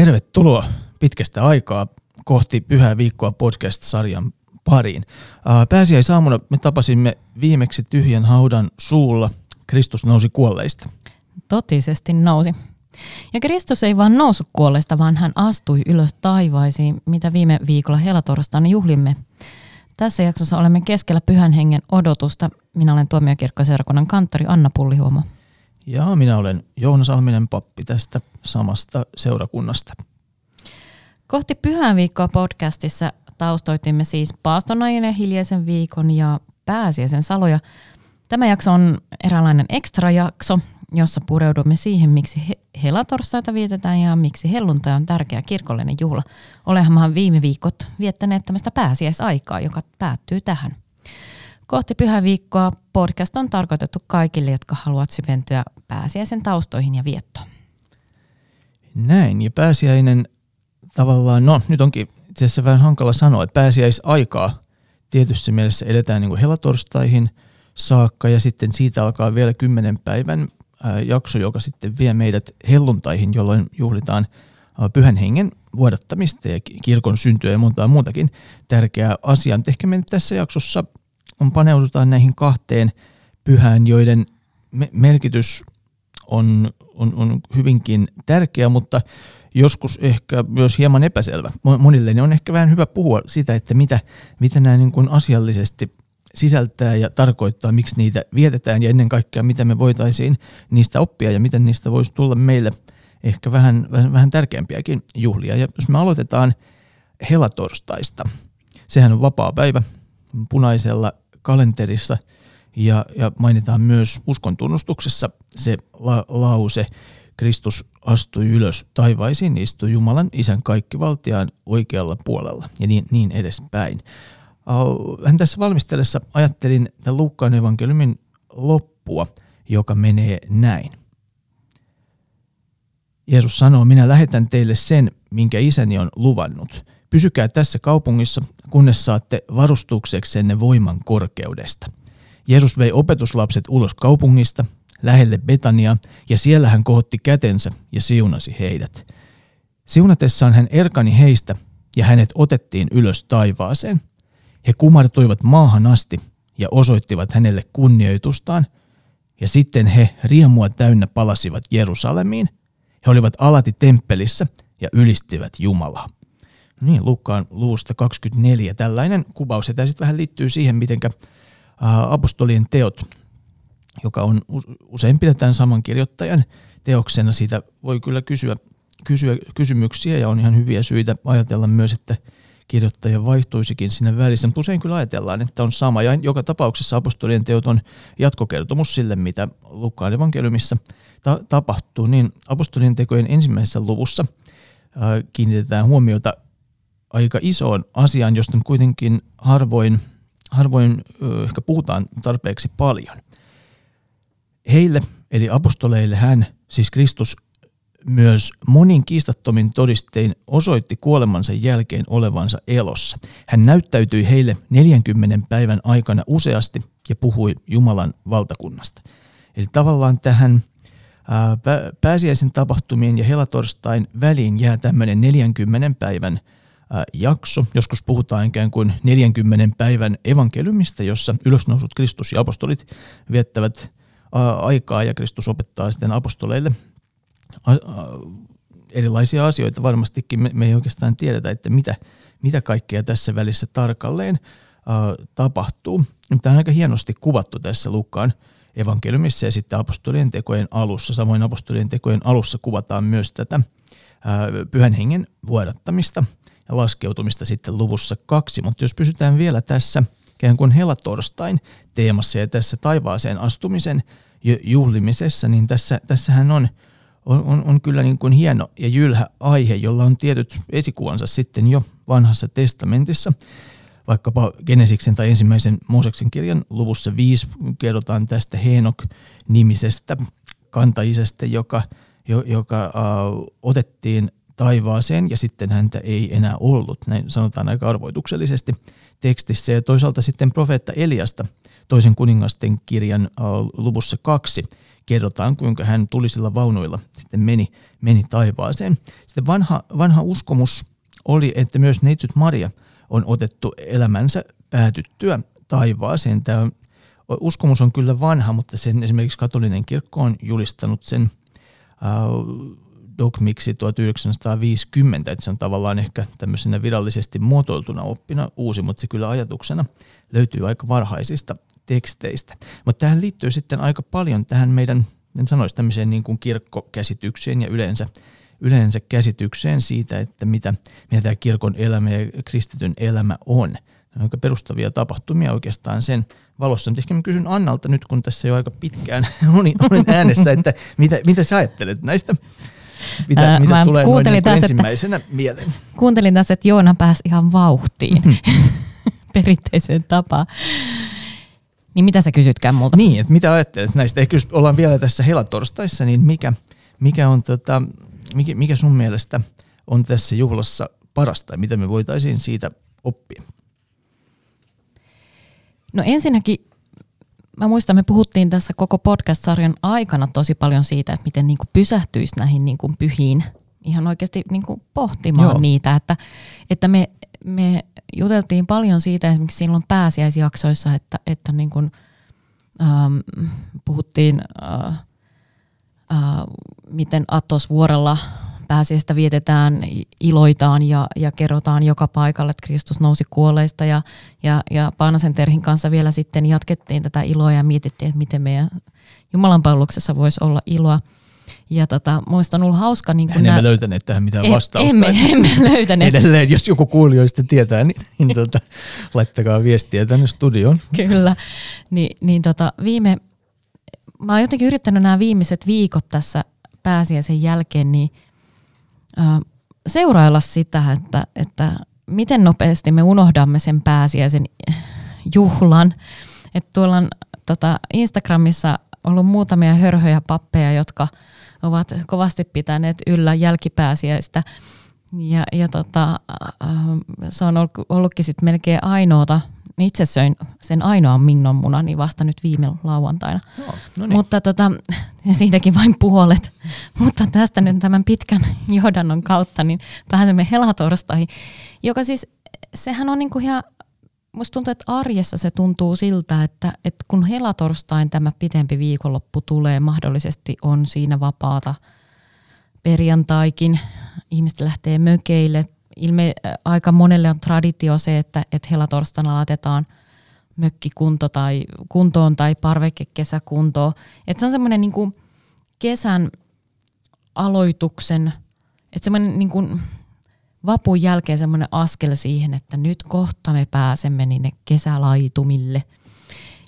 Tervetuloa pitkästä aikaa kohti Pyhää viikkoa podcast-sarjan pariin. Pääsiäisaamuna me tapasimme viimeksi tyhjän haudan suulla. Kristus nousi kuolleista. Totisesti nousi. Ja Kristus ei vaan noussut kuolleista, vaan hän astui ylös taivaisiin, mitä viime viikolla helatorstaina juhlimme. Tässä jaksossa olemme keskellä pyhän hengen odotusta. Minä olen tuomiokirkkoseurakunnan kanttori Anna Pullihuomo. Ja minä olen Joona Salminen pappi tästä samasta seurakunnasta. Kohti Pyhän viikkoa podcastissa taustoitimme siis paastonajan ja hiljaisen viikon ja pääsiäisen saloja. Tämä jakso on eräänlainen ekstra-jakso, jossa pureudumme siihen, miksi he- helatorstaita vietetään ja miksi helluntai on tärkeä kirkollinen juhla. Olemmehan viime viikot viettäneet tämmöistä pääsiäisaikaa, joka päättyy tähän. Kohti pyhäviikkoa podcast on tarkoitettu kaikille, jotka haluavat syventyä pääsiäisen taustoihin ja viettoon. Näin, ja pääsiäinen tavallaan, no nyt onkin itse asiassa vähän hankala sanoa, että pääsiäisaikaa tietyssä mielessä eletään niin kuin helatorstaihin saakka, ja sitten siitä alkaa vielä kymmenen päivän jakso, joka sitten vie meidät helluntaihin, jolloin juhlitaan pyhän hengen vuodattamista ja kirkon syntyä ja montaa muutakin tärkeää asiaa. Ehkä me nyt tässä jaksossa on paneudutaan näihin kahteen pyhään, joiden merkitys on, on, on hyvinkin tärkeä, mutta joskus ehkä myös hieman epäselvä. Monille niin on ehkä vähän hyvä puhua sitä, että mitä, mitä nämä niin kuin asiallisesti sisältää ja tarkoittaa, miksi niitä vietetään ja ennen kaikkea mitä me voitaisiin niistä oppia ja miten niistä voisi tulla meille ehkä vähän, vähän, vähän tärkeämpiäkin juhlia. Ja jos me aloitetaan helatorstaista, sehän on vapaa päivä punaisella kalenterissa ja, ja mainitaan myös uskon tunnustuksessa se la, lause, Kristus astui ylös taivaisiin, istui Jumalan isän kaikkivaltiaan oikealla puolella ja niin, niin edespäin. Hän tässä valmistellessa ajattelin tämän Luukkaan evankeliumin loppua, joka menee näin. Jeesus sanoo, minä lähetän teille sen, minkä isäni on luvannut. Pysykää tässä kaupungissa, kunnes saatte varustukseksenne voiman korkeudesta. Jeesus vei opetuslapset ulos kaupungista, lähelle Betania, ja siellä hän kohotti kätensä ja siunasi heidät. Siunatessaan hän erkani heistä, ja hänet otettiin ylös taivaaseen. He kumartuivat maahan asti ja osoittivat hänelle kunnioitustaan, ja sitten he riemua täynnä palasivat Jerusalemiin. He olivat alati temppelissä ja ylistivät Jumalaa. Niin, Lukkaan luusta 24 tällainen kuvaus. Ja tämä sitten vähän liittyy siihen, miten apostolien teot, joka on usein pidetään saman kirjoittajan teoksena, siitä voi kyllä kysyä, kysyä kysymyksiä ja on ihan hyviä syitä ajatella myös, että kirjoittaja vaihtuisikin sinne välissä, mutta usein kyllä ajatellaan, että on sama. Ja joka tapauksessa apostolien teot on jatkokertomus sille, mitä Lukkaan evankeliumissa ta- tapahtuu. Niin apostolien tekojen ensimmäisessä luvussa kiinnitetään huomiota aika isoon asiaan, josta kuitenkin harvoin, harvoin ehkä puhutaan tarpeeksi paljon. Heille, eli apostoleille hän, siis Kristus, myös monin kiistattomin todistein osoitti kuolemansa jälkeen olevansa elossa. Hän näyttäytyi heille 40 päivän aikana useasti ja puhui Jumalan valtakunnasta. Eli tavallaan tähän pääsiäisen tapahtumien ja helatorstain väliin jää tämmöinen 40 päivän jakso. Joskus puhutaan ikään kuin 40 päivän evankeliumista, jossa ylösnousut Kristus ja apostolit viettävät aikaa ja Kristus opettaa sitten apostoleille erilaisia asioita. Varmastikin me, ei oikeastaan tiedetä, että mitä, mitä kaikkea tässä välissä tarkalleen tapahtuu. Tämä on aika hienosti kuvattu tässä Lukkaan evankeliumissa ja sitten apostolien tekojen alussa. Samoin apostolien tekojen alussa kuvataan myös tätä pyhän hengen vuodattamista laskeutumista sitten luvussa kaksi. Mutta jos pysytään vielä tässä ikään kuin helatorstain teemassa ja tässä taivaaseen astumisen juhlimisessa, niin tässä, tässähän on – on, on, kyllä niin kuin hieno ja jylhä aihe, jolla on tietyt esikuvansa sitten jo vanhassa testamentissa. Vaikkapa Genesiksen tai ensimmäisen Mooseksen kirjan luvussa 5 kerrotaan tästä Heenok-nimisestä kantaisestä, joka, joka uh, otettiin taivaaseen ja sitten häntä ei enää ollut. Näin sanotaan aika arvoituksellisesti tekstissä. Ja toisaalta sitten profeetta Eliasta toisen kuningasten kirjan uh, luvussa kaksi kerrotaan, kuinka hän tulisilla vaunuilla sitten meni, meni taivaaseen. Sitten vanha, vanha uskomus oli, että myös neitsyt Maria on otettu elämänsä päätyttyä taivaaseen. Tämä uskomus on kyllä vanha, mutta sen esimerkiksi katolinen kirkko on julistanut sen äh, dogmiksi 1950, että se on tavallaan ehkä tämmöisenä virallisesti muotoiltuna oppina uusi, mutta se kyllä ajatuksena löytyy aika varhaisista teksteistä. Mutta tähän liittyy sitten aika paljon tähän meidän, en sanoisi tämmöiseen niin kuin kirkkokäsitykseen ja yleensä, yleensä käsitykseen siitä, että mitä, mitä tämä kirkon elämä ja kristityn elämä on. aika perustavia tapahtumia oikeastaan sen valossa. Mutta ehkä mä kysyn Annalta nyt, kun tässä jo aika pitkään olin, olin äänessä, että mitä, mitä sä ajattelet näistä mitä, Ää, mitä tulee noin niin taas, ensimmäisenä että, mieleen? Kuuntelin tässä, että Joona pääsi ihan vauhtiin perinteiseen tapaan. Niin mitä sä kysytkään multa? Niin, että mitä ajattelet näistä? Ehkä jos ollaan vielä tässä helatorstaissa, niin mikä, mikä, on tota, mikä, mikä sun mielestä on tässä juhlassa parasta ja mitä me voitaisiin siitä oppia? No ensinnäkin mä muistan, me puhuttiin tässä koko podcast-sarjan aikana tosi paljon siitä, että miten niin kuin pysähtyisi näihin niin kuin pyhiin ihan oikeasti niin kuin pohtimaan Joo. niitä, että, että me, me juteltiin paljon siitä esimerkiksi silloin pääsiäisjaksoissa, että, että niin kuin, ähm, puhuttiin, äh, äh, miten Atosvuorella pääsiäistä vietetään, iloitaan ja, ja kerrotaan joka paikalle, että Kristus nousi kuolleista ja, ja, ja Paanasen Terhin kanssa vielä sitten jatkettiin tätä iloa ja mietittiin, että miten meidän Jumalan palveluksessa voisi olla iloa. Ja tota, muista on ollut hauska. Niin kun emme löytäneet tähän mitään vastausta. Emme, emme löytäneet. Edelleen, jos joku kuulijoista tietää, niin, niin tota, laittakaa viestiä tänne studioon. Kyllä. Ni, niin tota, viime, mä oon jotenkin yrittänyt nämä viimeiset viikot tässä pääsiäisen jälkeen, niin seurailla sitä, että, että miten nopeasti me unohdamme sen pääsiäisen juhlan. Että tuolla on tota, Instagramissa ollut muutamia hörhöjä pappeja, jotka ovat kovasti pitäneet yllä jälkipääsiäistä. Ja, ja tota, se on ollutkin sitten melkein ainoata niin itse söin sen ainoan mingnon munani vasta nyt viime lauantaina. No, no niin. Mutta tota, ja siitäkin vain puolet. Mutta tästä nyt tämän pitkän johdannon kautta niin pääsemme helatorstaihin, joka siis, sehän on niinku ihan, musta tuntuu, että arjessa se tuntuu siltä, että, että kun helatorstain tämä pitempi viikonloppu tulee, mahdollisesti on siinä vapaata perjantaikin, ihmiset lähtee mökeille, ilme, aika monelle on traditio se, että, että helatorstaina laitetaan mökkikunto tai kuntoon tai parvekekesäkuntoon. Että se on semmoinen niin kesän aloituksen, että semmoinen niin kuin vapun jälkeen semmoinen askel siihen, että nyt kohta me pääsemme niille kesälaitumille.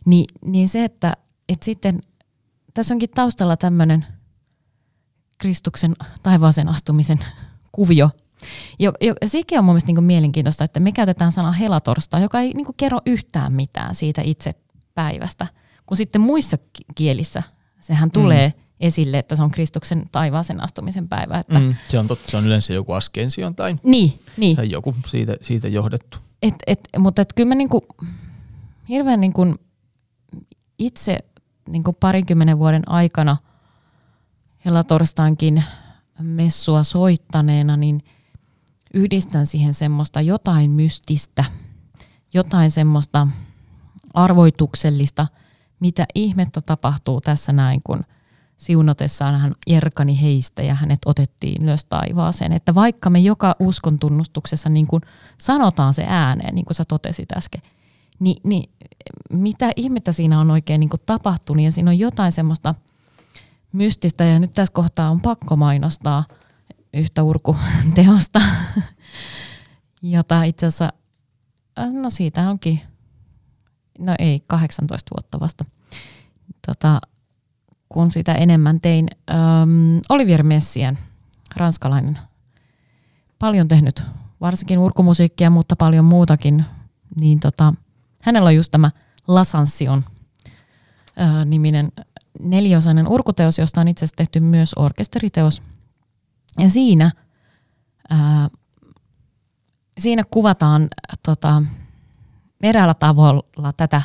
Ni, niin se, että, että sitten tässä onkin taustalla tämmöinen Kristuksen taivaaseen astumisen kuvio, jo, jo, sekin on mun mielestä niin mielenkiintoista, että me käytetään sanaa helatorstai, joka ei niin kerro yhtään mitään siitä itse päivästä, kun sitten muissa kielissä sehän mm. tulee esille, että se on Kristuksen taivaaseen astumisen päivä. Että mm, se on totta, se on yleensä joku askension tai, niin, niin. tai joku siitä, siitä johdettu. Et, et, mutta et kyllä mä niinku, hirveän niinku itse niinku parinkymmenen vuoden aikana helatorstainkin messua soittaneena, niin – yhdistän siihen semmoista jotain mystistä, jotain semmoista arvoituksellista, mitä ihmettä tapahtuu tässä näin, kun siunatessaan hän erkani heistä ja hänet otettiin ylös taivaaseen. Että vaikka me joka uskon tunnustuksessa niin kuin sanotaan se ääneen, niin kuin sä totesit äsken, niin, niin mitä ihmettä siinä on oikein niin kuin tapahtunut ja siinä on jotain semmoista mystistä ja nyt tässä kohtaa on pakko mainostaa – yhtä urkuteosta, jota itse asiassa, äh, no siitä onkin, no ei, 18 vuotta vasta, tota, kun sitä enemmän tein. Ähm, Olivier Messien, ranskalainen, paljon tehnyt, varsinkin urkumusiikkia, mutta paljon muutakin, niin tota, hänellä on just tämä Lasansion äh, niminen neliosainen urkuteos, josta on itse asiassa tehty myös orkesteriteos – ja siinä, ää, siinä kuvataan tota, eräällä tavalla tätä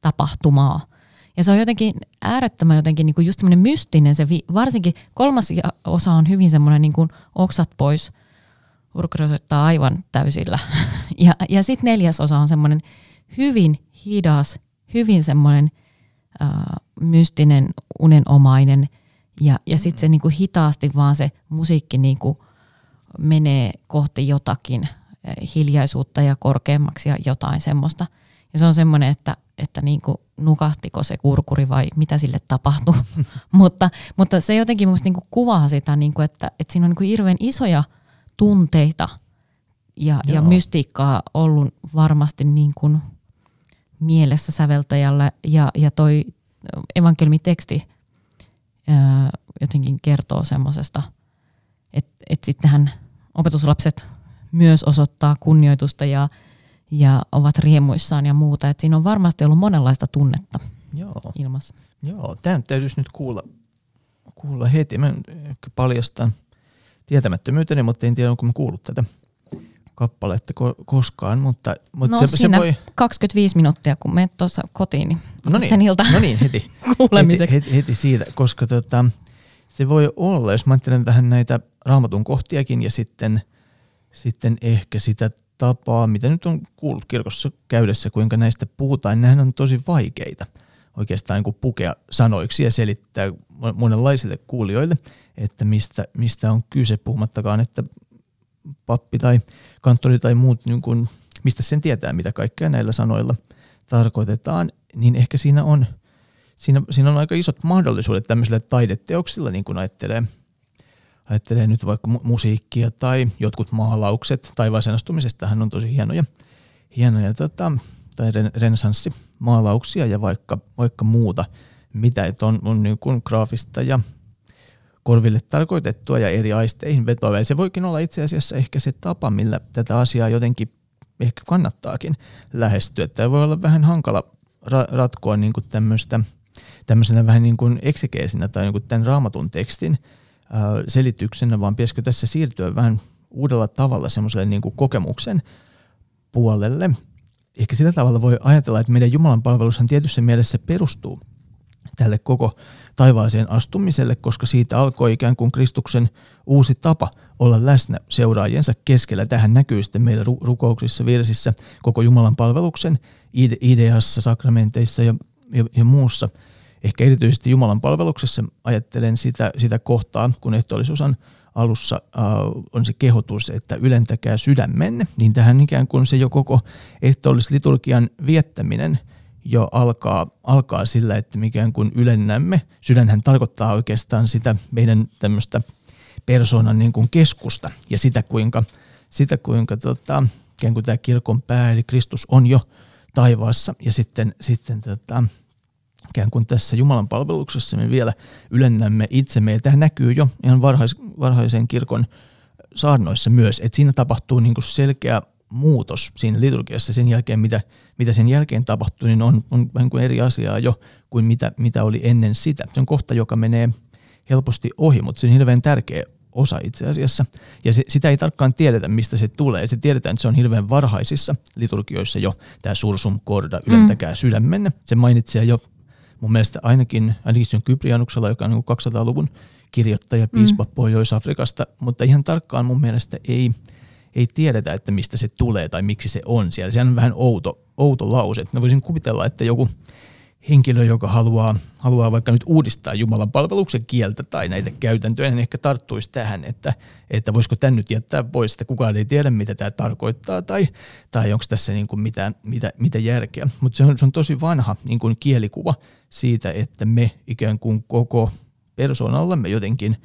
tapahtumaa. Ja se on jotenkin äärettömän jotenkin niin kuin just semmoinen mystinen, se vi, varsinkin kolmas osa on hyvin semmoinen niin kuin oksat pois, urkuri soittaa aivan täysillä. Ja, ja sitten neljäs osa on semmoinen hyvin hidas, hyvin semmoinen äh, mystinen, unenomainen ja, ja sitten se niin kuin hitaasti vaan se musiikki niin kuin menee kohti jotakin hiljaisuutta ja korkeammaksi ja jotain semmoista. Ja se on semmoinen, että, että niin kuin nukahtiko se kurkuri vai mitä sille tapahtui. mutta, mutta se jotenkin musta niin kuin kuvaa sitä, niin kuin, että, että siinä on niin kuin hirveän isoja tunteita ja, ja mystiikkaa ollut varmasti niin kuin mielessä säveltäjällä. Ja, ja toi evankeliumiteksti jotenkin kertoo semmoisesta, että, että sittenhän opetuslapset myös osoittaa kunnioitusta ja, ja ovat riemuissaan ja muuta. Et siinä on varmasti ollut monenlaista tunnetta Joo. ilmassa. Joo, tämä täytyisi nyt kuulla, kuulla heti. Mä paljastan tietämättömyyteni, mutta en tiedä, onko mä kuullut tätä kappaletta ko- koskaan. Mutta, mutta no se, se voi... 25 minuuttia, kun menet tuossa kotiin, niin no niin, sen ilta no niin, heti, kuulemiseksi. Heti, heti, heti siitä, koska tota, se voi olla, jos mä ajattelen vähän näitä raamatun kohtiakin ja sitten – sitten ehkä sitä tapaa, mitä nyt on kuullut kirkossa käydessä, kuinka näistä puhutaan, niin nehän on tosi vaikeita oikeastaan niin pukea sanoiksi ja selittää monenlaisille kuulijoille, että mistä, mistä on kyse, puhumattakaan, että pappi tai kanttori tai muut, niin kuin, mistä sen tietää, mitä kaikkea näillä sanoilla tarkoitetaan, niin ehkä siinä on, siinä, siinä on aika isot mahdollisuudet tämmöisille taideteoksilla, niin kuin ajattelee – ajattelee nyt vaikka musiikkia tai jotkut maalaukset, vasenastumisestahan on tosi hienoja, hienoja tota, tai renesanssimaalauksia ja vaikka, vaikka muuta, mitä että on, on niin kuin graafista ja korville tarkoitettua ja eri aisteihin vetoa. Se voikin olla itse asiassa ehkä se tapa, millä tätä asiaa jotenkin ehkä kannattaakin lähestyä. Tämä voi olla vähän hankala ra- ratkoa niin kuin tämmöistä, tämmöisenä vähän niin kuin eksegeesinä tai niin kuin tämän raamatun tekstin – selityksenä, vaan pitäisikö tässä siirtyä vähän uudella tavalla semmoiselle niin kuin kokemuksen puolelle. Ehkä sillä tavalla voi ajatella, että meidän Jumalan palvelushan tietyssä mielessä perustuu tälle koko taivaaseen astumiselle, koska siitä alkoi ikään kuin Kristuksen uusi tapa olla läsnä seuraajiensa keskellä. Tähän näkyy sitten meidän rukouksissa, virsissä, koko Jumalan palveluksen ideassa, sakramenteissa ja, ja, ja muussa – ehkä erityisesti Jumalan palveluksessa ajattelen sitä, sitä kohtaa, kun ehtoollisuusan alussa äh, on se kehotus, että ylentäkää sydämenne, niin tähän ikään kuin se jo koko ehtoollisliturgian viettäminen jo alkaa, alkaa sillä, että mikään kuin ylennämme. Sydänhän tarkoittaa oikeastaan sitä meidän tämmöistä persoonan niin kuin keskusta ja sitä kuinka, sitä kuinka tota, ikään kuin tämä kirkon pää eli Kristus on jo taivaassa ja sitten, sitten tota, ikään kuin tässä Jumalan palveluksessa me vielä ylennämme itsemme. Ja tämä näkyy jo ihan varhais, varhaisen kirkon saarnoissa myös, että siinä tapahtuu niin kuin selkeä muutos siinä liturgiassa sen jälkeen, mitä, mitä sen jälkeen tapahtuu, niin on, on vähän kuin eri asiaa jo kuin mitä, mitä oli ennen sitä. Se on kohta, joka menee helposti ohi, mutta se on hirveän tärkeä osa itse asiassa. Ja se, sitä ei tarkkaan tiedetä, mistä se tulee. Se tiedetään, että se on hirveän varhaisissa liturgioissa jo tämä sursum korda, ylentäkää mm. sydämenne. Se mainitsee jo mun mielestä ainakin, ainakin se on Kyprianuksella, joka on 200-luvun niin kirjoittaja, piispa mm. Pohjois-Afrikasta, mutta ihan tarkkaan mun mielestä ei, ei tiedetä, että mistä se tulee tai miksi se on siellä. Sehän on vähän outo, outo lause. Mä voisin kuvitella, että joku henkilö, joka haluaa, haluaa vaikka nyt uudistaa Jumalan palveluksen kieltä tai näitä käytäntöjä, niin ehkä tarttuisi tähän, että, että voisiko tämän nyt jättää pois, että kukaan ei tiedä, mitä tämä tarkoittaa tai, tai onko tässä niin kuin mitä, mitä, mitä järkeä. Mutta se on, se on tosi vanha niin kuin kielikuva siitä, että me ikään kuin koko persoonallamme jotenkin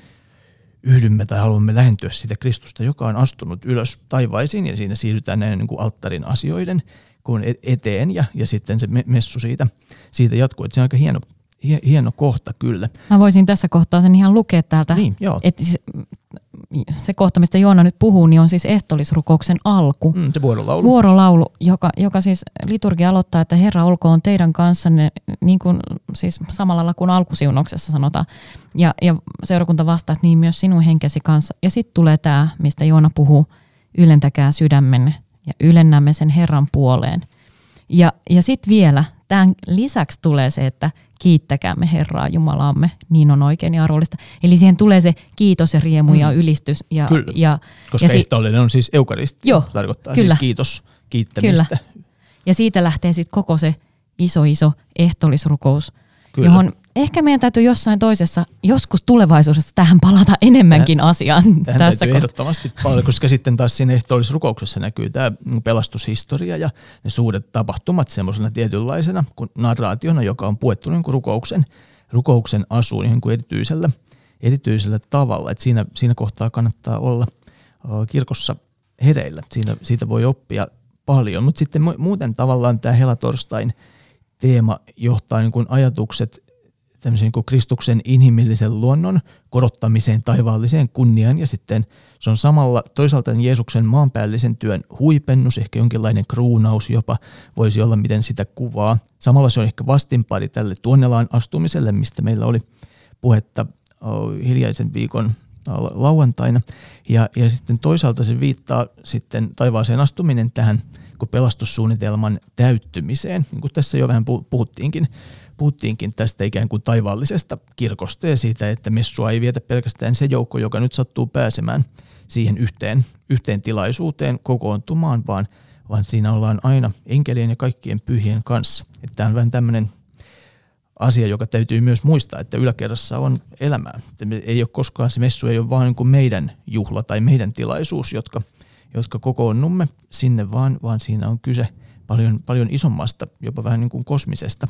yhdymme tai haluamme lähentyä siitä Kristusta, joka on astunut ylös taivaisiin ja siinä siirrytään näin niin kuin alttarin asioiden kuin e-, eteen ja, ja sitten se messu siitä, siitä jatkuu. Että se on aika hieno, hieno kohta kyllä. Mä voisin tässä kohtaa sen ihan lukea täältä. Niin, joo. Et se, se kohta, mistä Joona nyt puhuu, niin on siis ehtolisrukouksen alku. Mm, se vuorolaulu. Vuorolaulu, joka, joka siis liturgia aloittaa, että Herra olkoon teidän kanssanne, niin kuin siis samalla lailla kuin alkusiunoksessa sanotaan. Ja, ja seurakunta vastaa, että niin myös sinun henkesi kanssa. Ja sitten tulee tämä, mistä Joona puhuu, ylentäkää sydämenne ja ylennämme sen Herran puoleen. Ja, ja sitten vielä, tämän lisäksi tulee se, että kiittäkäämme Herraa Jumalaamme, niin on oikein ja arvollista. Eli siihen tulee se kiitos ja riemu mm. ja ylistys. Ja, Kyllä. ja, Koska ja ehtoollinen on siis eukaristi, Joo, tarkoittaa kyllä. siis kiitos, kiittämistä. Kyllä. ja siitä lähtee sitten koko se iso iso ehtoollisrukous, Kyllä. johon ehkä meidän täytyy jossain toisessa, joskus tulevaisuudessa tähän palata enemmänkin asiaan Tähän tässä täytyy kohtaa. ehdottomasti paljon, koska sitten taas siinä ehtoollisrukouksessa näkyy tämä pelastushistoria ja ne suuret tapahtumat semmoisena tietynlaisena kuin narraationa, joka on puettu niin kuin rukouksen, rukouksen asuun niin kuin erityisellä, erityisellä tavalla. Et siinä, siinä kohtaa kannattaa olla kirkossa hereillä. Siinä, siitä voi oppia paljon, mutta sitten mu- muuten tavallaan tämä helatorstain teema johtaa niin kuin ajatukset niin kuin Kristuksen inhimillisen luonnon korottamiseen taivaalliseen kunniaan ja sitten se on samalla toisaalta Jeesuksen maanpäällisen työn huipennus, ehkä jonkinlainen kruunaus jopa voisi olla, miten sitä kuvaa. Samalla se on ehkä vastinpari tälle tuonnelaan astumiselle, mistä meillä oli puhetta hiljaisen viikon lauantaina. Ja, ja sitten toisaalta se viittaa sitten taivaaseen astuminen tähän kun pelastussuunnitelman täyttymiseen, niin kuin tässä jo vähän pu- puhuttiinkin, puhuttiinkin tästä ikään kuin taivaallisesta kirkosta ja siitä, että messua ei vietä pelkästään se joukko, joka nyt sattuu pääsemään siihen yhteen, yhteen tilaisuuteen kokoontumaan, vaan, vaan siinä ollaan aina enkelien ja kaikkien pyhien kanssa. Että tämä on vähän tämmöinen asia, joka täytyy myös muistaa, että yläkerrassa on elämää. Ei ole koskaan, se messu ei ole vain niin kuin meidän juhla tai meidän tilaisuus, jotka, jotka kokoonnumme sinne, vaan, vaan siinä on kyse paljon, paljon isommasta, jopa vähän niin kuin kosmisesta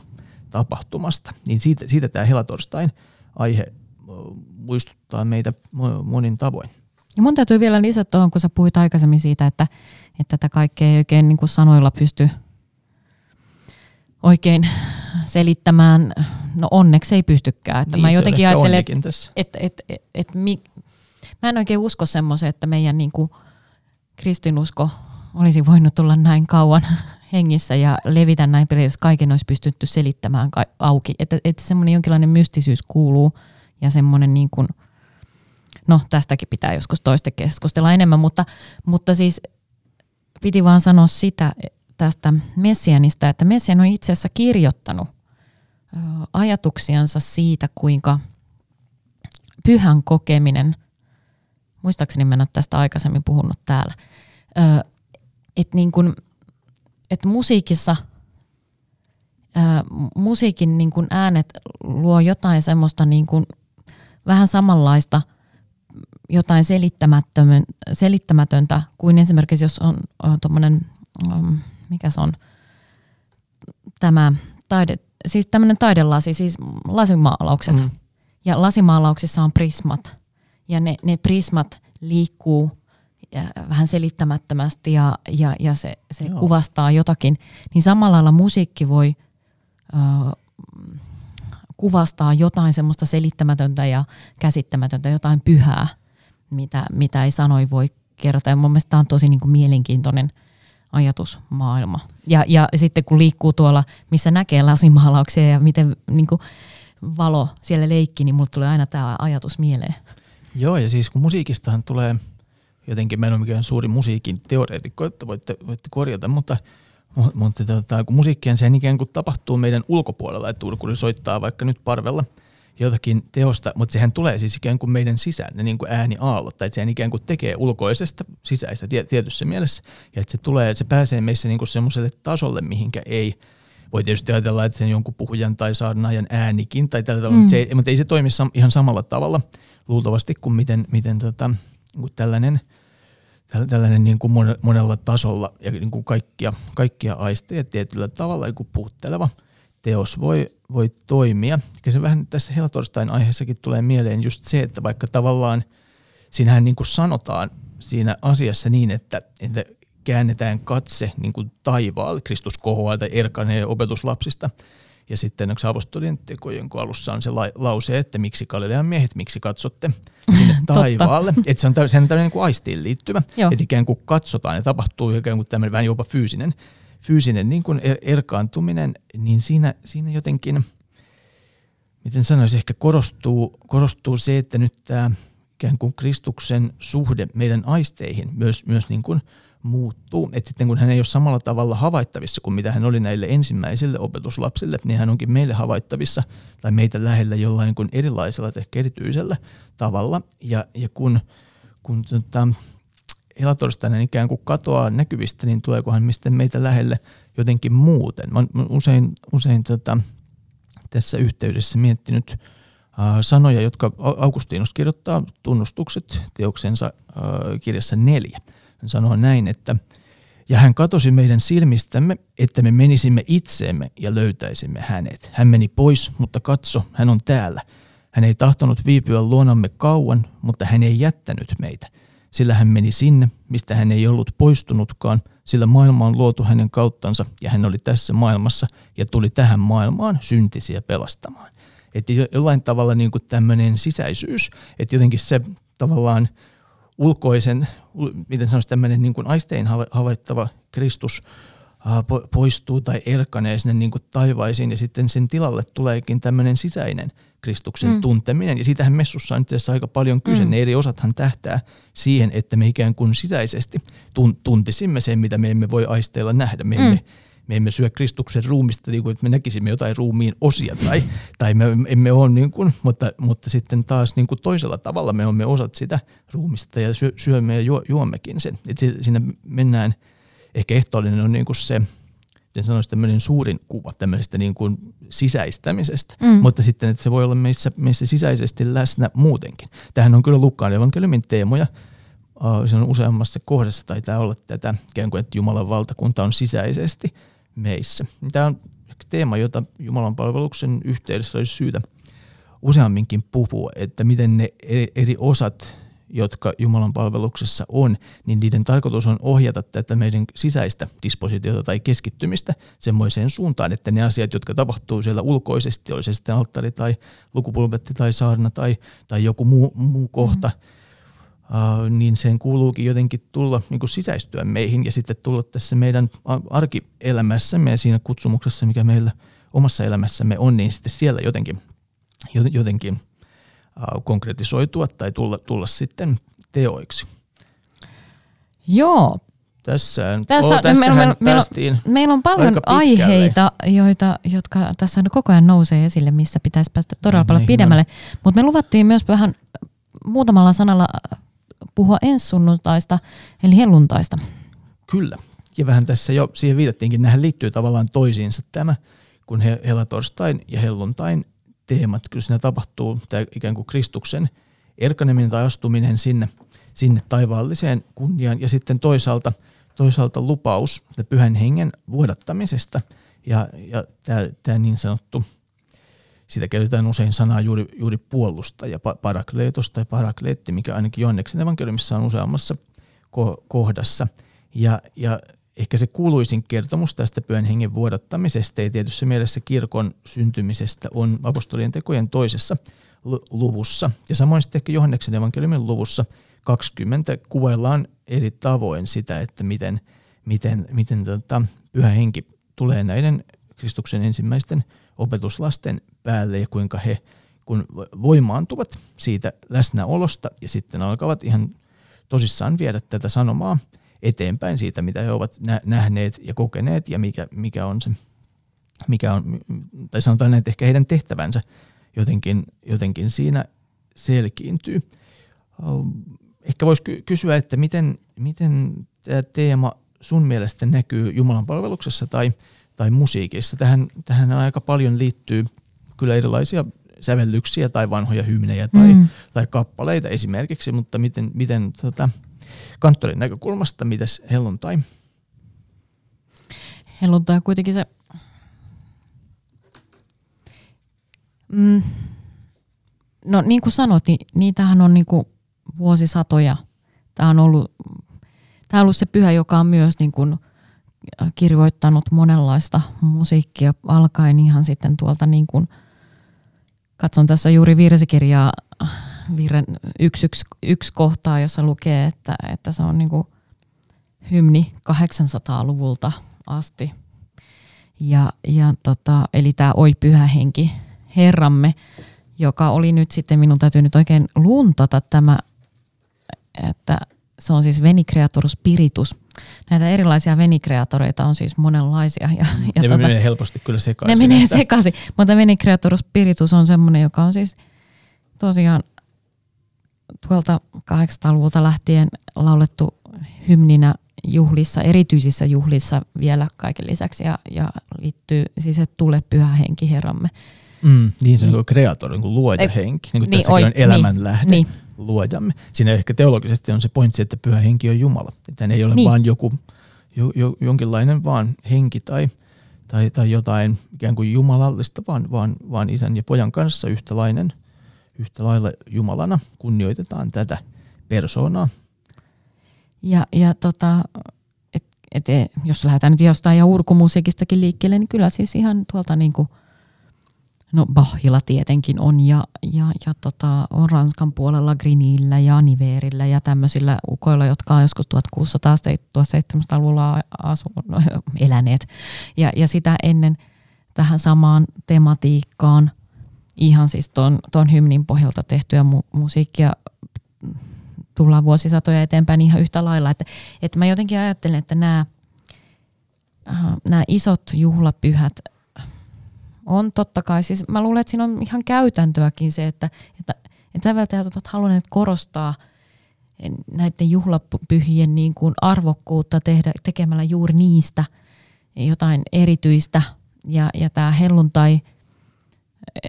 tapahtumasta. Niin siitä, siitä tämä helatorstain aihe muistuttaa meitä mo- monin tavoin. Ja mun täytyy vielä lisätä tuohon, kun sä puhuit aikaisemmin siitä, että, että tätä kaikkea ei oikein niin kuin sanoilla pysty oikein selittämään. No onneksi ei pystykään. Että Niin, mä jotenkin ajattelen, onnekin tässä. että et, et, et, mi, mä en oikein usko semmoiseen, että meidän niin kuin kristinusko olisi voinut tulla näin kauan hengissä ja levitä näin paljon, jos kaiken olisi pystytty selittämään auki. Että, että semmoinen jonkinlainen mystisyys kuuluu ja semmoinen niin kuin, no tästäkin pitää joskus toista keskustella enemmän, mutta, mutta siis piti vaan sanoa sitä tästä Messianista, että Messian on itse asiassa kirjoittanut ajatuksiansa siitä, kuinka pyhän kokeminen, muistaakseni ole tästä aikaisemmin puhunut täällä, että niin kun, et musiikissa musiikin niin kun äänet luo jotain semmoista niin kun, vähän samanlaista jotain selittämätöntä kuin esimerkiksi jos on, on tuommoinen, um, mikä se on, tämä taide, siis tämmöinen taidelasi, siis lasimaalaukset. Mm. Ja lasimaalauksissa on prismat. Ja ne, ne prismat liikkuu ja vähän selittämättömästi ja, ja, ja se, se Joo. kuvastaa jotakin. Niin samalla lailla musiikki voi ö, kuvastaa jotain semmoista selittämätöntä ja käsittämätöntä, jotain pyhää, mitä, mitä ei sanoi voi kertoa. Ja mun mielestä tämä on tosi niin kuin mielenkiintoinen ajatusmaailma. Ja, ja sitten kun liikkuu tuolla, missä näkee lasimaalauksia ja miten niin kuin valo siellä leikki, niin mulle tulee aina tämä ajatus mieleen. Joo, ja siis kun musiikistahan tulee, jotenkin mä en ole mikään suuri musiikin teoreetikko, että voitte, voitte korjata, mutta, mu- mutta tota, kun musiikkihan sehän ikään kuin tapahtuu meidän ulkopuolella, että Urkuri soittaa vaikka nyt parvella jotakin teosta, mutta sehän tulee siis ikään kuin meidän sisään, ne niin kuin ääniaallot, tai että sehän ikään kuin tekee ulkoisesta sisäistä tie- tietyssä mielessä, ja että se tulee, se pääsee meissä niin kuin semmoiselle tasolle, mihinkä ei, voi tietysti ajatella, että sen jonkun puhujan tai saarnaajan äänikin tai tällä tavalla, mm. mutta, se ei, mutta ei se toimi sam, ihan samalla tavalla luultavasti kuin miten, miten tota, kuin tällainen, tällä- tällainen niin kuin mon- monella tasolla ja niin kuin kaikkia, kaikkia aisteja tietyllä tavalla niin kuin puhutteleva teos voi, voi toimia. Ja se vähän tässä helatorstain aiheessakin tulee mieleen just se, että vaikka tavallaan siinähän niin kuin sanotaan siinä asiassa niin, että, että käännetään katse niin kuin taivaalle, Kristus kohoaa tai erkanee opetuslapsista. Ja sitten onko apostolien tekojen alussa on se la- lause, että miksi Galilean miehet, miksi katsotte sinne taivaalle. että se on, tä- sehän on tämmöinen niin kuin aistiin liittyvä, että ikään kuin katsotaan ja tapahtuu ikään kuin tämmöinen vähän jopa fyysinen, fyysinen niin kuin er- erkaantuminen, niin siinä, siinä jotenkin, miten sanoisi, ehkä korostuu, korostuu se, että nyt tämä ikään kuin Kristuksen suhde meidän aisteihin myös, myös niin kuin muuttuu. Et sitten kun hän ei ole samalla tavalla havaittavissa kuin mitä hän oli näille ensimmäisille opetuslapsille, niin hän onkin meille havaittavissa tai meitä lähellä jollain kuin erilaisella, ehkä erityisellä tavalla. Ja, ja kun, kun tota, helatorstainen ikään kuin katoaa näkyvistä, niin tuleekohan mistä meitä lähelle jotenkin muuten. Mä olen usein, usein tota, tässä yhteydessä miettinyt äh, sanoja, jotka Augustinus kirjoittaa tunnustukset teoksensa äh, kirjassa neljä. Hän sanoo näin, että ja hän katosi meidän silmistämme, että me menisimme itseemme ja löytäisimme hänet. Hän meni pois, mutta katso, hän on täällä. Hän ei tahtonut viipyä luonamme kauan, mutta hän ei jättänyt meitä – sillä hän meni sinne, mistä hän ei ollut poistunutkaan, sillä maailma on luotu hänen kauttansa ja hän oli tässä maailmassa ja tuli tähän maailmaan syntisiä pelastamaan. Että jollain tavalla niin kuin tämmöinen sisäisyys, että jotenkin se tavallaan ulkoisen, miten sanoisi tämmöinen niin kuin aistein havaittava Kristus poistuu tai erkanee sinne niin kuin taivaisiin ja sitten sen tilalle tuleekin tämmöinen sisäinen Kristuksen mm. tunteminen. Ja siitähän messussa on itse asiassa aika paljon kyse. Mm. Ne eri osathan tähtää siihen, että me ikään kuin sisäisesti tuntisimme sen, mitä me emme voi aisteilla nähdä. Me emme, mm. Me emme syö Kristuksen ruumista, niin kuin, että me näkisimme jotain ruumiin osia, tai, tai me emme ole, niin kuin, mutta, mutta sitten taas niin kuin toisella tavalla me olemme osat sitä ruumista ja syö, syömme ja juommekin sen. Et siinä mennään, ehkä ehtoollinen on niin kuin se – miten sanoisi, tämmöinen suurin kuva tämmöisestä niin kuin sisäistämisestä, mm. mutta sitten, että se voi olla meissä, meissä sisäisesti läsnä muutenkin. Tähän on kyllä Lukkaan evankeliumin teemoja, se on useammassa kohdassa taitaa olla tätä, ikään kuin, että Jumalan valtakunta on sisäisesti meissä. Tämä on teema, jota Jumalan palveluksen yhteydessä olisi syytä useamminkin puhua, että miten ne eri osat jotka Jumalan palveluksessa on, niin niiden tarkoitus on ohjata tätä meidän sisäistä dispositiota tai keskittymistä semmoiseen suuntaan, että ne asiat, jotka tapahtuu siellä ulkoisesti, olisi se sitten alttari tai lukupulpetti tai saarna tai, tai joku muu, muu kohta, mm. Uh, niin sen kuuluukin jotenkin tulla niin kuin sisäistyä meihin ja sitten tulla tässä meidän arkielämässämme ja siinä kutsumuksessa, mikä meillä omassa elämässämme on, niin sitten siellä jotenkin, jotenkin – konkretisoitua tai tulla, tulla sitten teoiksi. Joo. Tässä, Tässä, oh, tässähän meillä, päästiin meillä, meillä on paljon aiheita, joita, jotka tässä koko ajan nousee esille, missä pitäisi päästä todella no, paljon pidemmälle. Mutta me luvattiin myös vähän muutamalla sanalla puhua ensi sunnuntaista, eli helluntaista. Kyllä. Ja vähän tässä jo siihen viitattiinkin, nähän liittyy tavallaan toisiinsa tämä, kun he, helatorstain ja helluntain teemat. Kyllä siinä tapahtuu tämä ikään kuin Kristuksen erkaneminen tai astuminen sinne, sinne taivaalliseen kunniaan ja sitten toisaalta, toisaalta lupaus pyhän hengen vuodattamisesta ja, ja tämä, tämä niin sanottu, sitä käytetään usein sanaa juuri, juuri puolustaja, parakleetos tai parakleetti, mikä ainakin Johanneksen evankeliumissa on useammassa kohdassa. Ja, ja ehkä se kuuluisin kertomus tästä pyhän hengen vuodattamisesta ja tietyssä mielessä kirkon syntymisestä on apostolien tekojen toisessa luvussa. Ja samoin sitten ehkä Johanneksen evankeliumin luvussa 20 kuvaillaan eri tavoin sitä, että miten, miten, miten tota, pyhä henki tulee näiden Kristuksen ensimmäisten opetuslasten päälle ja kuinka he kun voimaantuvat siitä läsnäolosta ja sitten alkavat ihan tosissaan viedä tätä sanomaa eteenpäin siitä, mitä he ovat nähneet ja kokeneet ja mikä, mikä on se, mikä on, tai sanotaan näin, että ehkä heidän tehtävänsä jotenkin, jotenkin siinä selkiintyy. Ehkä voisi kysyä, että miten, miten tämä teema sun mielestä näkyy Jumalan palveluksessa tai, tai musiikissa. Tähän, tähän aika paljon liittyy kyllä erilaisia sävellyksiä tai vanhoja hymnejä tai, mm. tai kappaleita esimerkiksi, mutta miten, miten tota, kanttorin näkökulmasta, mitäs helluntai? Helluntai on kuitenkin se... Mm. No niin kuin sanot, niin niitähän on niin kuin vuosisatoja. Tämä on ollut, tämä on ollut se pyhä, joka on myös niin kuin kirjoittanut monenlaista musiikkia alkaen ihan sitten tuolta niin kuin, katson tässä juuri virsikirjaa virren yksi, yksi, yksi kohtaa, jossa lukee, että, että se on niin kuin hymni 800-luvulta asti. Ja, ja tota, eli tämä Oi pyhä henki, Herramme, joka oli nyt sitten, minun täytyy nyt oikein luntata tämä, että se on siis Venicreator Spiritus. Näitä erilaisia venikreatoreita on siis monenlaisia. Ja, mm. ja ne tota, menee helposti kyllä sekaisin. Ne menee että... sekaisin, mutta Venicreator Spiritus on semmoinen, joka on siis tosiaan tuolta 800-luvulta lähtien laulettu hymninä juhlissa, erityisissä juhlissa vielä kaiken lisäksi ja, ja liittyy siis, että tule pyhä henki Herramme. Mm, niin se on niin. kreator, niin kuin luoja henki, niin kuin niin, tässäkin oi, on elämän niin. Niin. Luojamme. Siinä ehkä teologisesti on se pointsi, että pyhä henki on Jumala. Että ei ole niin. vaan joku, jo, jo, jonkinlainen vaan henki tai, tai, tai jotain ikään kuin jumalallista, vaan, vaan, vaan isän ja pojan kanssa yhtälainen, yhtä lailla Jumalana kunnioitetaan tätä persoonaa. Ja, ja tota, et, et, jos lähdetään nyt jostain ja urkumusiikistakin liikkeelle, niin kyllä siis ihan tuolta niin kuin, no Bachilla tietenkin on ja, ja, ja tota, on Ranskan puolella Grinillä ja Niverillä ja tämmöisillä ukoilla, jotka on joskus 1600-1700-luvulla asu, no, eläneet. Ja, ja sitä ennen tähän samaan tematiikkaan ihan siis tuon, tuon hymnin pohjalta tehtyä mu- musiikkia tullaan vuosisatoja eteenpäin ihan yhtä lailla. Että, että mä jotenkin ajattelen, että nämä, nämä isot juhlapyhät on totta kai, siis mä luulen, että siinä on ihan käytäntöäkin se, että, että, että säveltäjät ovat halunneet korostaa näiden juhlapyhien niin kuin arvokkuutta tehdä, tekemällä juuri niistä jotain erityistä. Ja, ja tämä helluntai,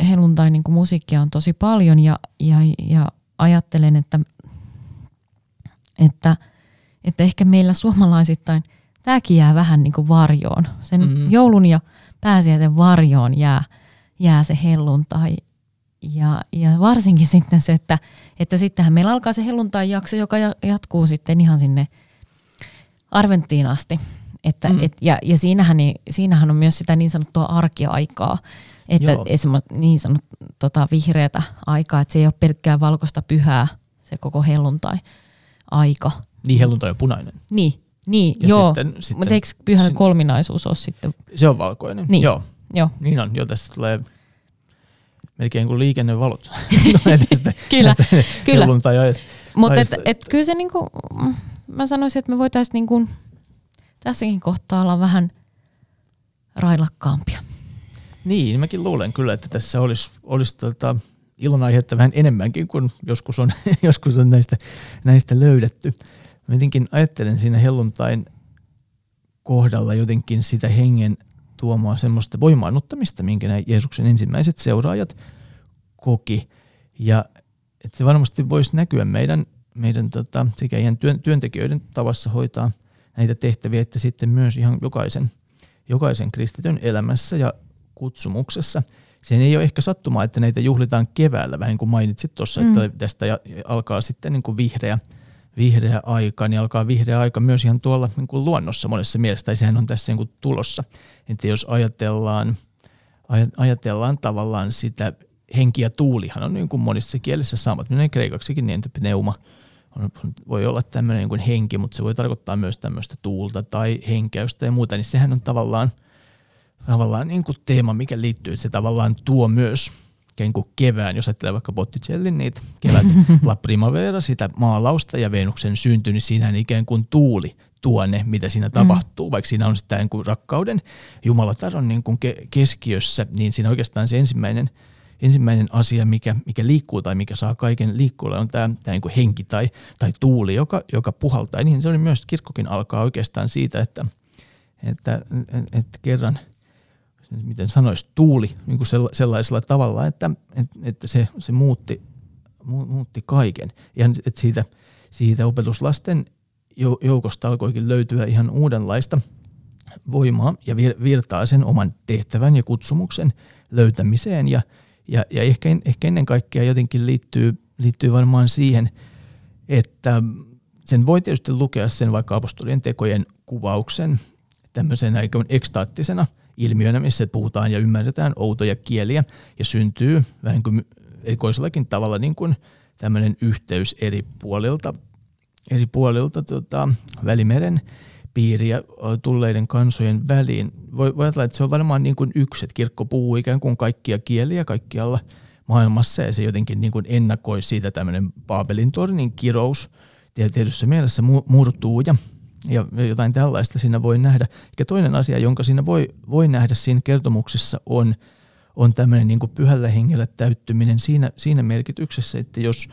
helluntai niin kuin musiikkia on tosi paljon ja, ja, ja ajattelen, että että, että ehkä meillä suomalaisittain tämäkin jää vähän niin kuin varjoon. Sen mm-hmm. joulun ja pääsiäisen varjoon jää, jää se helluntai. Ja, ja varsinkin sitten se, että, että sittenhän meillä alkaa se helluntai-jakso, joka jatkuu sitten ihan sinne Arventtiin asti. Että, mm. et, ja ja siinähän, siinähän on myös sitä niin sanottua arkiaikaa, että esimerkiksi niin sanot, tota, vihreätä aikaa, että se ei ole pelkkää valkoista pyhää se koko helluntai, aika. Niin, helluntai on punainen. Niin, niin ja joo. Sitten, sitten, Mutta eikö pyhän sin... kolminaisuus ole sitten? Se on valkoinen, niin. joo. joo. Niin on, jo tästä tulee melkein kuin liikennevalot. tästä, kyllä, tästä kyllä. Mutta et, et, kyllä se niinku, mä sanoisin, että me voitaisiin niinku, tässäkin kohtaa olla vähän railakkaampia. Niin, mäkin luulen kyllä, että tässä olisi, olisi tota, ilonaihetta vähän enemmänkin kuin joskus on, joskus on näistä, näistä löydetty. Mä jotenkin ajattelen siinä helluntain kohdalla jotenkin sitä hengen tuomaa semmoista voimaannuttamista, minkä nämä Jeesuksen ensimmäiset seuraajat koki. Ja että se varmasti voisi näkyä meidän, meidän tota, sekä ihan työn, työntekijöiden tavassa hoitaa näitä tehtäviä, että sitten myös ihan jokaisen, jokaisen kristityn elämässä ja kutsumuksessa – Sen ei ole ehkä sattumaa, että näitä juhlitaan keväällä, vähän niin kuin mainitsit tuossa, mm. että tästä alkaa sitten niin kuin vihreä, vihreä aika, niin alkaa vihreä aika myös ihan tuolla niin kuin luonnossa monessa mielessä, tai sehän on tässä niin kuin tulossa. Että jos ajatellaan, ajatellaan tavallaan sitä, henki ja tuulihan on niin kuin monissa kielissä samat, menee kreikaksikin niin, että pneuma on, voi olla tämmöinen niin kuin henki, mutta se voi tarkoittaa myös tämmöistä tuulta tai henkäystä ja muuta, niin sehän on tavallaan – tavallaan niin kuin teema, mikä liittyy, se tavallaan tuo myös ikään kuin kevään, jos ajattelee vaikka Botticellin niitä kevät La Primavera, sitä maalausta ja Venuksen synty, niin siinä ikään kuin tuuli tuonne, mitä siinä mm. tapahtuu, vaikka siinä on sitä niin kuin rakkauden Jumalatar niin kuin keskiössä, niin siinä oikeastaan se ensimmäinen, ensimmäinen asia, mikä, mikä liikkuu tai mikä saa kaiken liikkuulle, on tämä, tämä niin kuin henki tai, tai tuuli, joka, joka puhaltaa. Niin se oli myös, kirkkokin alkaa oikeastaan siitä, että, että, että kerran – miten sanoisi, tuuli niin kuin sellaisella tavalla, että, että se, se muutti, muutti kaiken. Ja että siitä, siitä opetuslasten joukosta alkoikin löytyä ihan uudenlaista voimaa ja virtaa sen oman tehtävän ja kutsumuksen löytämiseen. Ja, ja, ja ehkä, ehkä ennen kaikkea jotenkin liittyy, liittyy varmaan siihen, että sen voi tietysti lukea sen vaikka apostolien tekojen kuvauksen tämmöisenä ekstaattisena – ilmiönä, missä puhutaan ja ymmärretään outoja kieliä ja syntyy vähän kuin erikoisellakin tavalla niin kuin tämmöinen yhteys eri puolilta, eri puolilta tota, Välimeren piiriä tulleiden kansojen väliin. Voi, voi ajatella, että se on varmaan niin kuin yksi, että kirkko puhuu ikään kuin kaikkia kieliä kaikkialla maailmassa ja se jotenkin niin kuin ennakoi siitä tämmöinen Baabelin tornin kirous tietyssä mielessä murtuu ja, ja jotain tällaista siinä voi nähdä. Ja toinen asia, jonka siinä voi, voi nähdä siinä kertomuksessa on, on tämmöinen niin pyhällä hengellä täyttyminen siinä, siinä merkityksessä, että jos,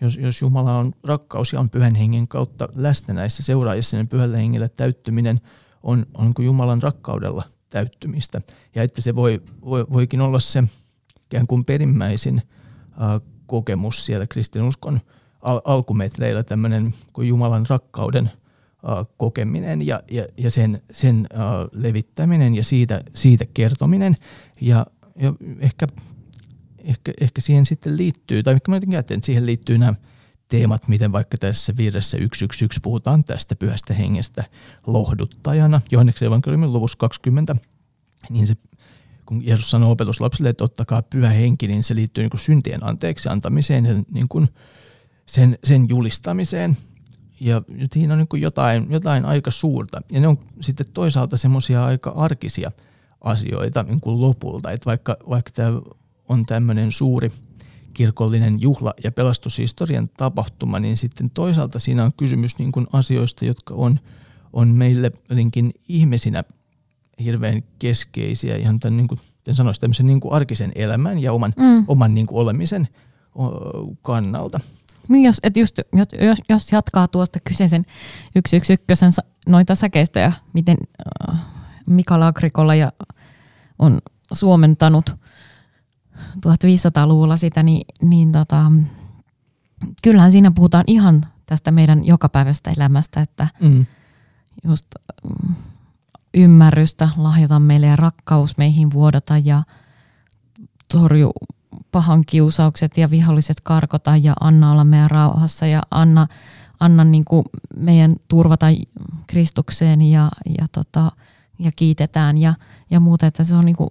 jos, jos Jumala on rakkaus ja on pyhän hengen kautta läsnä näissä seuraajissa, niin pyhällä hengellä täyttyminen on, on kuin Jumalan rakkaudella täyttymistä. Ja että se voi, voi, voikin olla se ikään kuin perimmäisin äh, kokemus siellä kristinuskon al- alkumetreillä, tämmöinen kuin Jumalan rakkauden kokeminen ja, ja, ja sen, sen äh, levittäminen ja siitä, siitä kertominen. Ja, ja ehkä, ehkä, ehkä siihen sitten liittyy, tai ehkä mä ajattelen, että siihen liittyy nämä teemat, miten vaikka tässä virressä 111 puhutaan tästä pyhästä hengestä lohduttajana. Johanneksen evankeliumin luvussa 20, niin se, kun Jeesus sanoo opetuslapsille, että ottakaa pyhä henki, niin se liittyy niin kuin syntien anteeksi antamiseen ja niin kuin sen, sen julistamiseen. Ja siinä on niin jotain, jotain aika suurta. Ja ne on sitten toisaalta semmoisia aika arkisia asioita niin kuin lopulta. Että vaikka, vaikka tämä on tämmöinen suuri – kirkollinen juhla ja pelastushistorian tapahtuma, niin sitten toisaalta siinä on kysymys niin kuin asioista, jotka on, on meille jotenkin ihmisinä hirveän keskeisiä ihan tämän, niin kuin, sanoisi, tämmöisen niin kuin arkisen elämän ja oman, mm. oman niin kuin olemisen kannalta. Niin jos, et just, jos, jos jatkaa tuosta kyseisen 111 noita säkeistä ja miten äh, Mika Lagrikolla ja on suomentanut – 1500-luvulla sitä, niin, niin tota, kyllähän siinä puhutaan ihan tästä meidän jokapäiväistä elämästä, että mm. just mm, ymmärrystä lahjota meille ja rakkaus meihin vuodata ja torju pahan kiusaukset ja viholliset karkota ja anna olla meidän rauhassa ja anna, anna niin kuin meidän turvata Kristukseen ja, ja, tota, ja kiitetään ja, ja muuta, että se on niin kuin,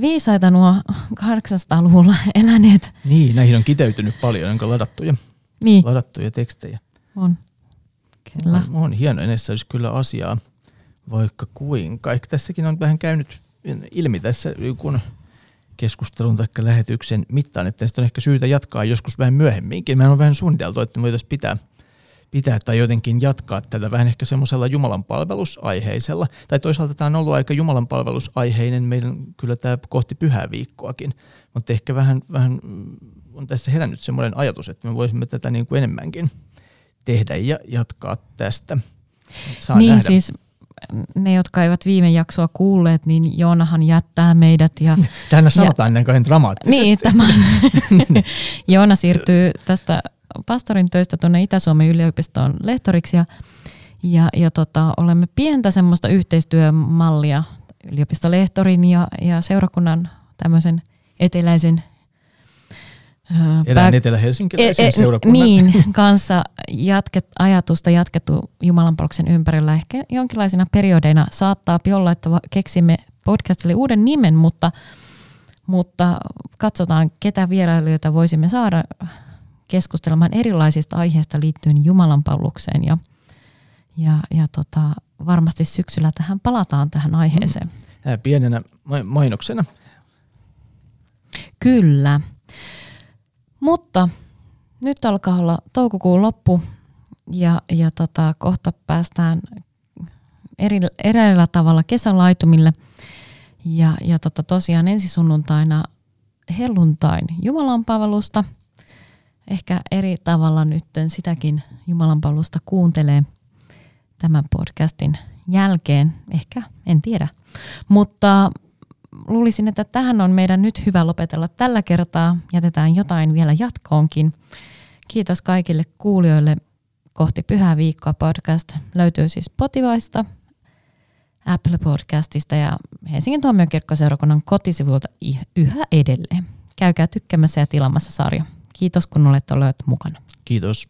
viisaita nuo 800-luvulla eläneet. Niin, näihin on kiteytynyt paljon, onko ladattuja, niin. ladattuja tekstejä. On, kyllä. On, on hieno, enessä olisi kyllä asiaa vaikka kuinka. Ehkä tässäkin on vähän käynyt ilmi tässä kun keskustelun tai lähetyksen mittaan, että tästä on ehkä syytä jatkaa joskus vähän myöhemminkin. Mehän on vähän suunniteltu, että me voitaisiin pitää – pitää tai jotenkin jatkaa tätä vähän ehkä semmoisella Jumalan palvelusaiheisella. Tai toisaalta tämä on ollut aika Jumalan palvelusaiheinen meidän kyllä tämä kohti pyhää viikkoakin, mutta ehkä vähän, vähän on tässä herännyt semmoinen ajatus, että me voisimme tätä niin kuin enemmänkin tehdä ja jatkaa tästä. Saa niin nähdä. siis ne, jotka eivät viime jaksoa kuulleet, niin Joonahan jättää meidät. Ja, Tänne sanotaan ja, näin dramaattisesti. Niin, tämä, Joona siirtyy tästä pastorin töistä tuonne Itä-Suomen yliopistoon lehtoriksi ja, ja, ja tota, olemme pientä semmoista yhteistyömallia yliopistolehtorin ja, ja seurakunnan tämmöisen eteläisen Elän etelä-helsinkiläisen e, e, seurakunnan. Niin, kanssa jatket, ajatusta jatkettu Jumalanpalveluksen ympärillä. Ehkä jonkinlaisina periodeina saattaa olla, että keksimme podcastille uuden nimen, mutta, mutta katsotaan, ketä vierailijoita voisimme saada keskustelemaan erilaisista aiheista liittyen Jumalan palvelukseen ja, ja, ja tota, varmasti syksyllä tähän palataan tähän aiheeseen. Mm. Pienenä mainoksena. Kyllä. Mutta nyt alkaa olla toukokuun loppu ja, ja tota, kohta päästään eri, eräällä tavalla kesälaitumille. Ja, ja tota, tosiaan ensi sunnuntaina helluntain Jumalan palvelusta – ehkä eri tavalla nyt sitäkin Jumalanpalvelusta kuuntelee tämän podcastin jälkeen. Ehkä, en tiedä. Mutta luulisin, että tähän on meidän nyt hyvä lopetella tällä kertaa. Jätetään jotain vielä jatkoonkin. Kiitos kaikille kuulijoille. Kohti Pyhää viikkoa podcast löytyy siis Spotifysta, Apple Podcastista ja Helsingin tuomiokirkkoseurakunnan kotisivulta yhä edelleen. Käykää tykkäämässä ja tilaamassa sarja. Kiitos kun olet olleet mukana. Kiitos.